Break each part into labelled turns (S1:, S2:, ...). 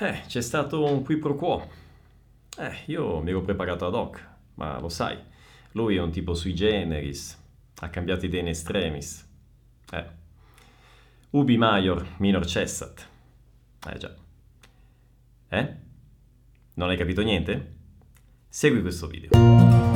S1: Eh, c'è stato un qui pro quo. Eh, io mi ero preparato ad hoc, ma lo sai, lui è un tipo sui generis, ha cambiato idea in extremis. Eh. Ubi maior, minor cessat. Eh già. Eh? Non hai capito niente? Segui questo video.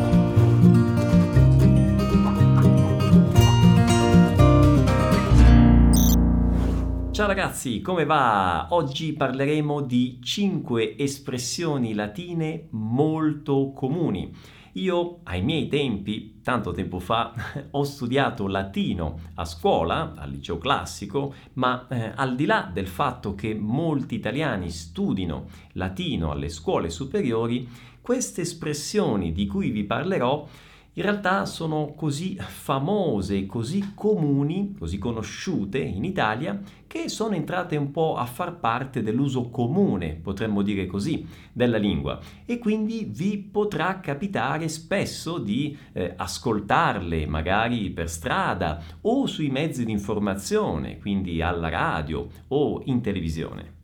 S1: Ciao ragazzi, come va? Oggi parleremo di 5 espressioni latine molto comuni. Io ai miei tempi, tanto tempo fa, ho studiato latino a scuola, al liceo classico, ma eh, al di là del fatto che molti italiani studino latino alle scuole superiori, queste espressioni di cui vi parlerò in realtà sono così famose, così comuni, così conosciute in Italia, che sono entrate un po' a far parte dell'uso comune, potremmo dire così, della lingua e quindi vi potrà capitare spesso di eh, ascoltarle magari per strada o sui mezzi di informazione, quindi alla radio o in televisione.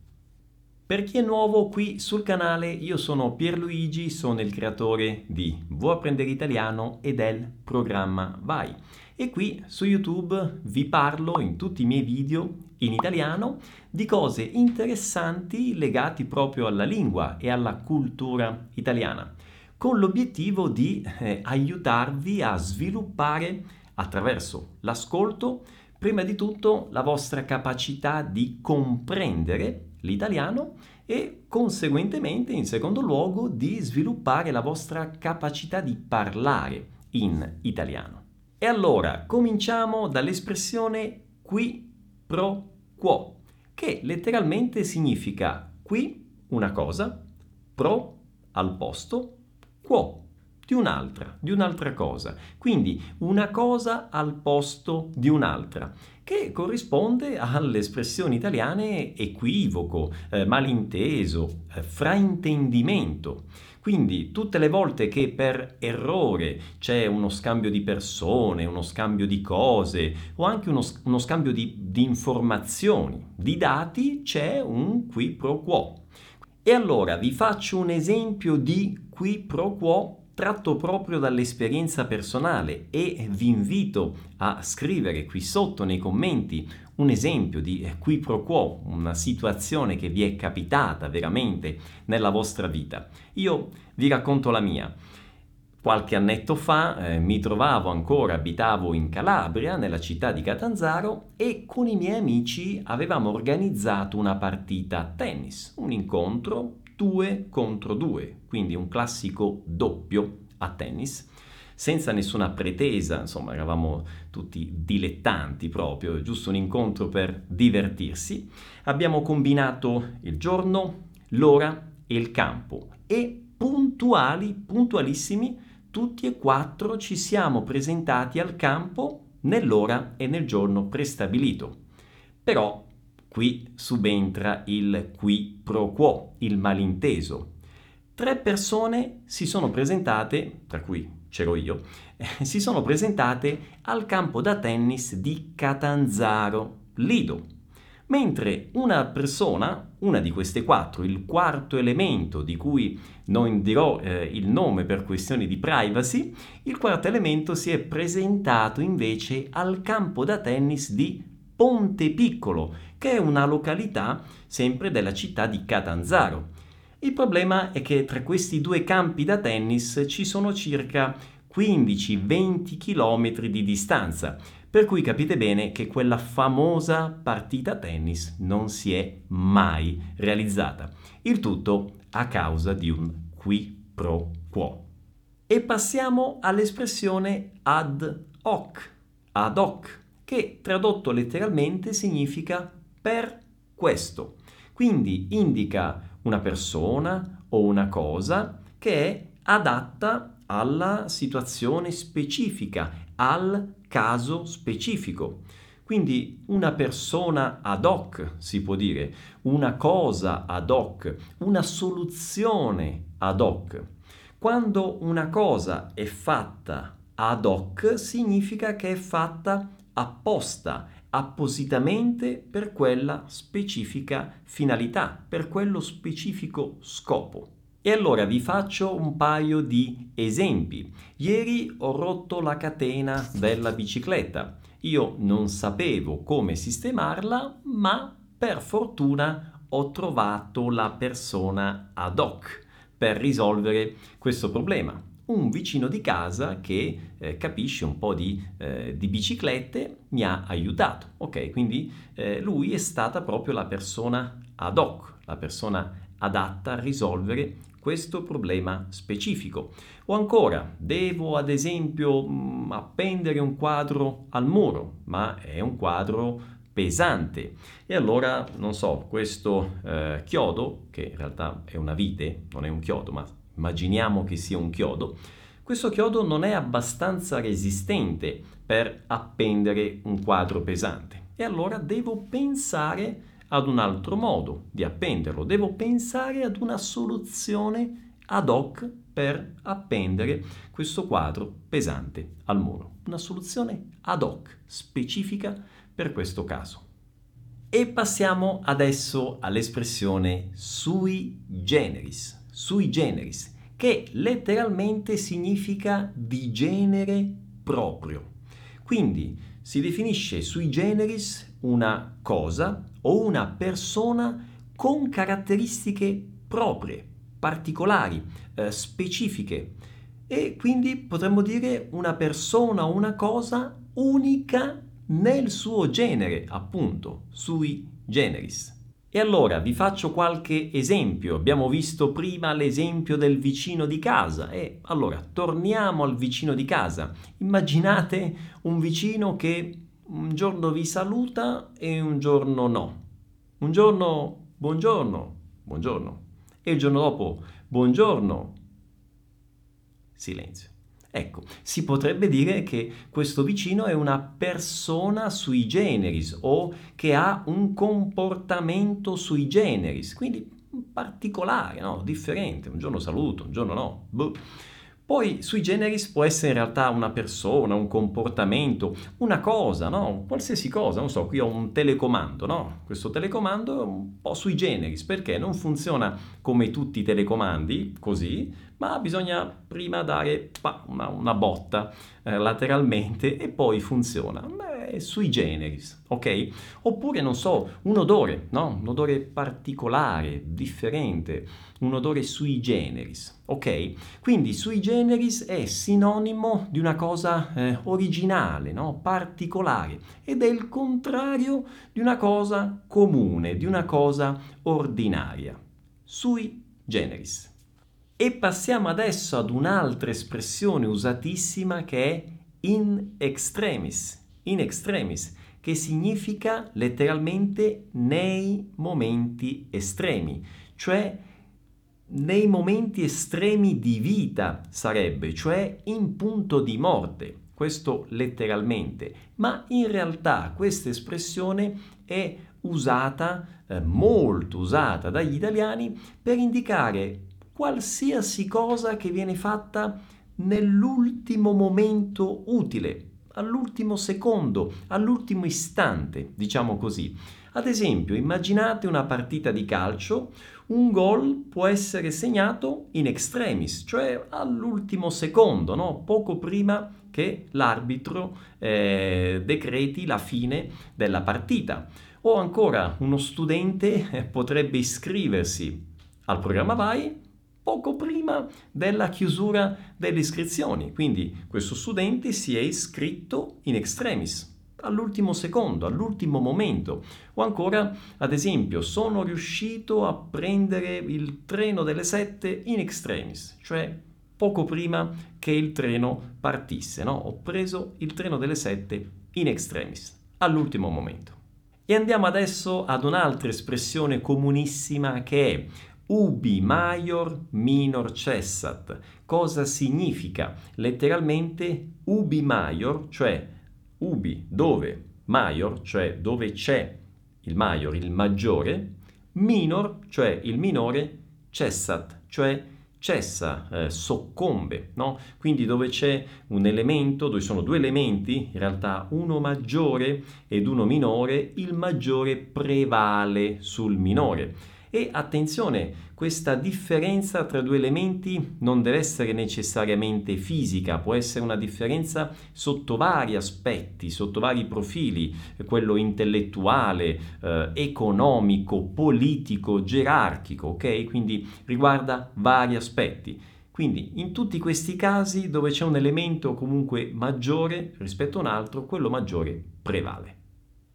S1: Per chi è nuovo qui sul canale, io sono Pierluigi, sono il creatore di Vuoi apprendere italiano e del programma Vai. E qui su YouTube vi parlo in tutti i miei video in italiano di cose interessanti legate proprio alla lingua e alla cultura italiana, con l'obiettivo di eh, aiutarvi a sviluppare attraverso l'ascolto prima di tutto la vostra capacità di comprendere l'italiano e conseguentemente in secondo luogo di sviluppare la vostra capacità di parlare in italiano. E allora cominciamo dall'espressione qui pro quo, che letteralmente significa qui una cosa, pro al posto, quo di un'altra, di un'altra cosa. Quindi una cosa al posto di un'altra, che corrisponde alle espressioni italiane equivoco, eh, malinteso, eh, fraintendimento. Quindi tutte le volte che per errore c'è uno scambio di persone, uno scambio di cose o anche uno, uno scambio di, di informazioni, di dati, c'è un qui pro quo. E allora vi faccio un esempio di qui pro quo tratto proprio dall'esperienza personale e vi invito a scrivere qui sotto nei commenti un esempio di qui pro quo, una situazione che vi è capitata veramente nella vostra vita. Io vi racconto la mia. Qualche annetto fa eh, mi trovavo ancora, abitavo in Calabria, nella città di Catanzaro, e con i miei amici avevamo organizzato una partita a tennis, un incontro 2 contro 2, quindi un classico doppio a tennis, senza nessuna pretesa, insomma eravamo tutti dilettanti proprio, giusto un incontro per divertirsi. Abbiamo combinato il giorno, l'ora e il campo e puntuali, puntualissimi, tutti e quattro ci siamo presentati al campo nell'ora e nel giorno prestabilito. Però Qui subentra il qui pro quo, il malinteso. Tre persone si sono presentate, tra cui c'ero io, si sono presentate al campo da tennis di Catanzaro, Lido. Mentre una persona, una di queste quattro, il quarto elemento di cui non dirò eh, il nome per questioni di privacy, il quarto elemento si è presentato invece al campo da tennis di Ponte Piccolo, che è una località sempre della città di Catanzaro. Il problema è che tra questi due campi da tennis ci sono circa 15-20 km di distanza, per cui capite bene che quella famosa partita tennis non si è mai realizzata. Il tutto a causa di un qui pro quo. E passiamo all'espressione ad hoc, ad hoc, che tradotto letteralmente significa per questo. Quindi indica una persona o una cosa che è adatta alla situazione specifica, al caso specifico. Quindi una persona ad hoc, si può dire, una cosa ad hoc, una soluzione ad hoc. Quando una cosa è fatta ad hoc significa che è fatta apposta, appositamente per quella specifica finalità, per quello specifico scopo. E allora vi faccio un paio di esempi. Ieri ho rotto la catena della bicicletta. Io non sapevo come sistemarla, ma per fortuna ho trovato la persona ad hoc per risolvere questo problema un vicino di casa che eh, capisce un po' di, eh, di, biciclette mi ha aiutato. Ok, quindi eh, lui è stata proprio la persona ad hoc, la persona adatta a risolvere questo problema specifico. O ancora, devo ad esempio mh, mm, appendere un quadro al muro, ma è un quadro pesante. E allora, non so, questo eh, chiodo, che in realtà è una vite, non è un chiodo, ma immaginiamo che sia un chiodo, questo chiodo non è abbastanza resistente per appendere un quadro pesante. E allora devo pensare ad un altro modo di appenderlo, devo pensare ad una soluzione ad hoc per appendere questo quadro pesante al muro. Una soluzione ad hoc, specifica per questo caso. E passiamo adesso all'espressione sui generis sui generis, che letteralmente significa di genere proprio. Quindi si definisce sui generis una cosa o una persona con caratteristiche proprie, particolari, eh, specifiche e quindi potremmo dire una persona o una cosa unica nel suo genere, appunto, sui generis. E allora vi faccio qualche esempio. Abbiamo visto prima l'esempio del vicino di casa e allora torniamo al vicino di casa. Immaginate un vicino che un giorno vi saluta e un giorno no. Un giorno buongiorno, buongiorno. E il giorno dopo buongiorno, silenzio. Ecco, si potrebbe dire che questo vicino è una persona sui generis o che ha un comportamento sui generis, quindi particolare, no? differente, un giorno saluto, un giorno no. Boh. Poi sui generis può essere in realtà una persona, un comportamento, una cosa, no? Qualsiasi cosa, non so, qui ho un telecomando, no? Questo telecomando è un po' sui generis, perché non funziona come tutti i telecomandi, così, ma bisogna prima dare pa, una, una, botta eh, lateralmente e poi funziona. Beh, sui generis, ok? Oppure, non so, un odore, no? Un odore particolare, differente, un odore sui generis, ok? Quindi sui generis è sinonimo di una cosa eh, originale, no? Particolare ed è il contrario di una cosa comune, di una cosa ordinaria. Sui generis. E passiamo adesso ad un'altra espressione usatissima che è in extremis. In extremis, che significa letteralmente nei momenti estremi, cioè nei momenti estremi di vita sarebbe, cioè in punto di morte, questo letteralmente, ma in realtà questa espressione è usata, eh, molto usata dagli italiani per indicare qualsiasi cosa che viene fatta nell'ultimo momento utile, all'ultimo secondo, all'ultimo istante, diciamo così. Ad esempio, immaginate una partita di calcio, un gol può essere segnato in extremis, cioè all'ultimo secondo, no? poco prima che l'arbitro eh, decreti la fine della partita. O ancora uno studente eh, potrebbe iscriversi al programma VAI poco prima della chiusura delle iscrizioni. Quindi questo studente si è iscritto in extremis all'ultimo secondo, all'ultimo momento. O ancora, ad esempio, sono riuscito a prendere il treno delle 7 in extremis, cioè poco prima che il treno partisse. No? Ho preso il treno delle 7 in extremis, all'ultimo momento. E andiamo adesso ad un'altra espressione comunissima che è ubi maior minor cessat. Cosa significa? Letteralmente ubi maior, cioè ubi dove maior, cioè dove c'è il maior, il maggiore, minor, cioè il minore, cessat, cioè cessa, eh, soccombe, no? Quindi dove c'è un elemento, dove sono due elementi, in realtà uno maggiore ed uno minore, il maggiore prevale sul minore. E attenzione, questa differenza tra due elementi non deve essere necessariamente fisica, può essere una differenza sotto vari aspetti, sotto vari profili, quello intellettuale, eh, economico, politico, gerarchico, ok? Quindi riguarda vari aspetti. Quindi in tutti questi casi dove c'è un elemento comunque maggiore rispetto a un altro, quello maggiore prevale.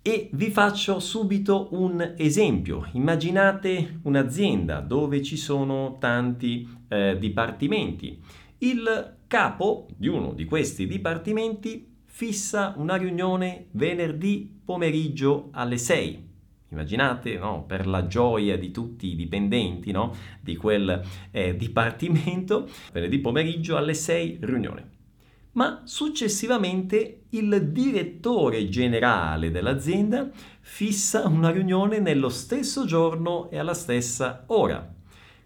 S1: E vi faccio subito un esempio. Immaginate un'azienda dove ci sono tanti eh, dipartimenti. Il capo di uno di questi dipartimenti fissa una riunione venerdì pomeriggio alle 6. Immaginate, no? per la gioia di tutti i dipendenti no? di quel eh, dipartimento, venerdì pomeriggio alle 6 riunione ma successivamente il direttore generale dell'azienda fissa una riunione nello stesso giorno e alla stessa ora.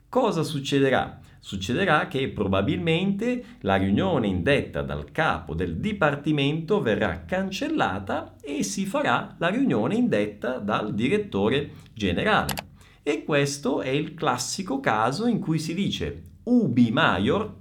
S1: Cosa succederà? Succederà che probabilmente la riunione indetta dal capo del dipartimento verrà cancellata e si farà la riunione indetta dal direttore generale. E questo è il classico caso in cui si dice ubi maior,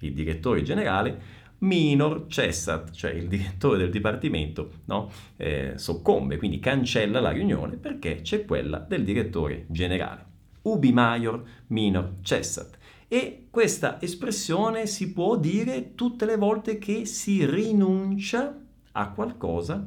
S1: il direttore generale, minor cessat, cioè il direttore del dipartimento no? eh, soccombe, quindi cancella la riunione perché c'è quella del direttore generale. Ubi maior minor cessat. E questa espressione si può dire tutte le volte che si rinuncia a qualcosa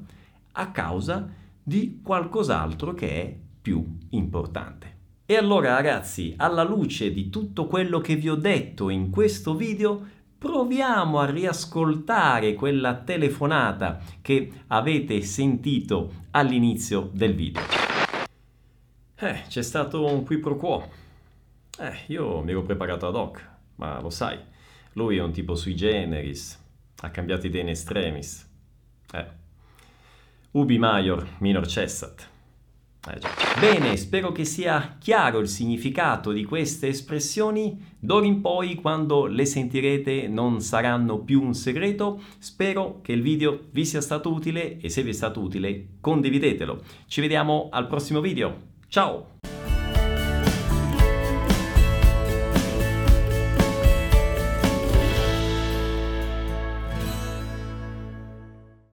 S1: a causa di qualcos'altro che è più importante. E allora ragazzi, alla luce di tutto quello che vi ho detto in questo video, proviamo a riascoltare quella telefonata che avete sentito all'inizio del video. Eh, c'è stato un qui pro quo. Eh, io mi ero preparato ad hoc, ma lo sai, lui è un tipo sui generis, ha cambiato idea in extremis. Eh. Ubi maior minor cessat. Eh Bene, spero che sia chiaro il significato di queste espressioni. D'ora in poi, quando le sentirete, non saranno più un segreto. Spero che il video vi sia stato utile e se vi è stato utile, condividetelo. Ci vediamo al prossimo video. Ciao!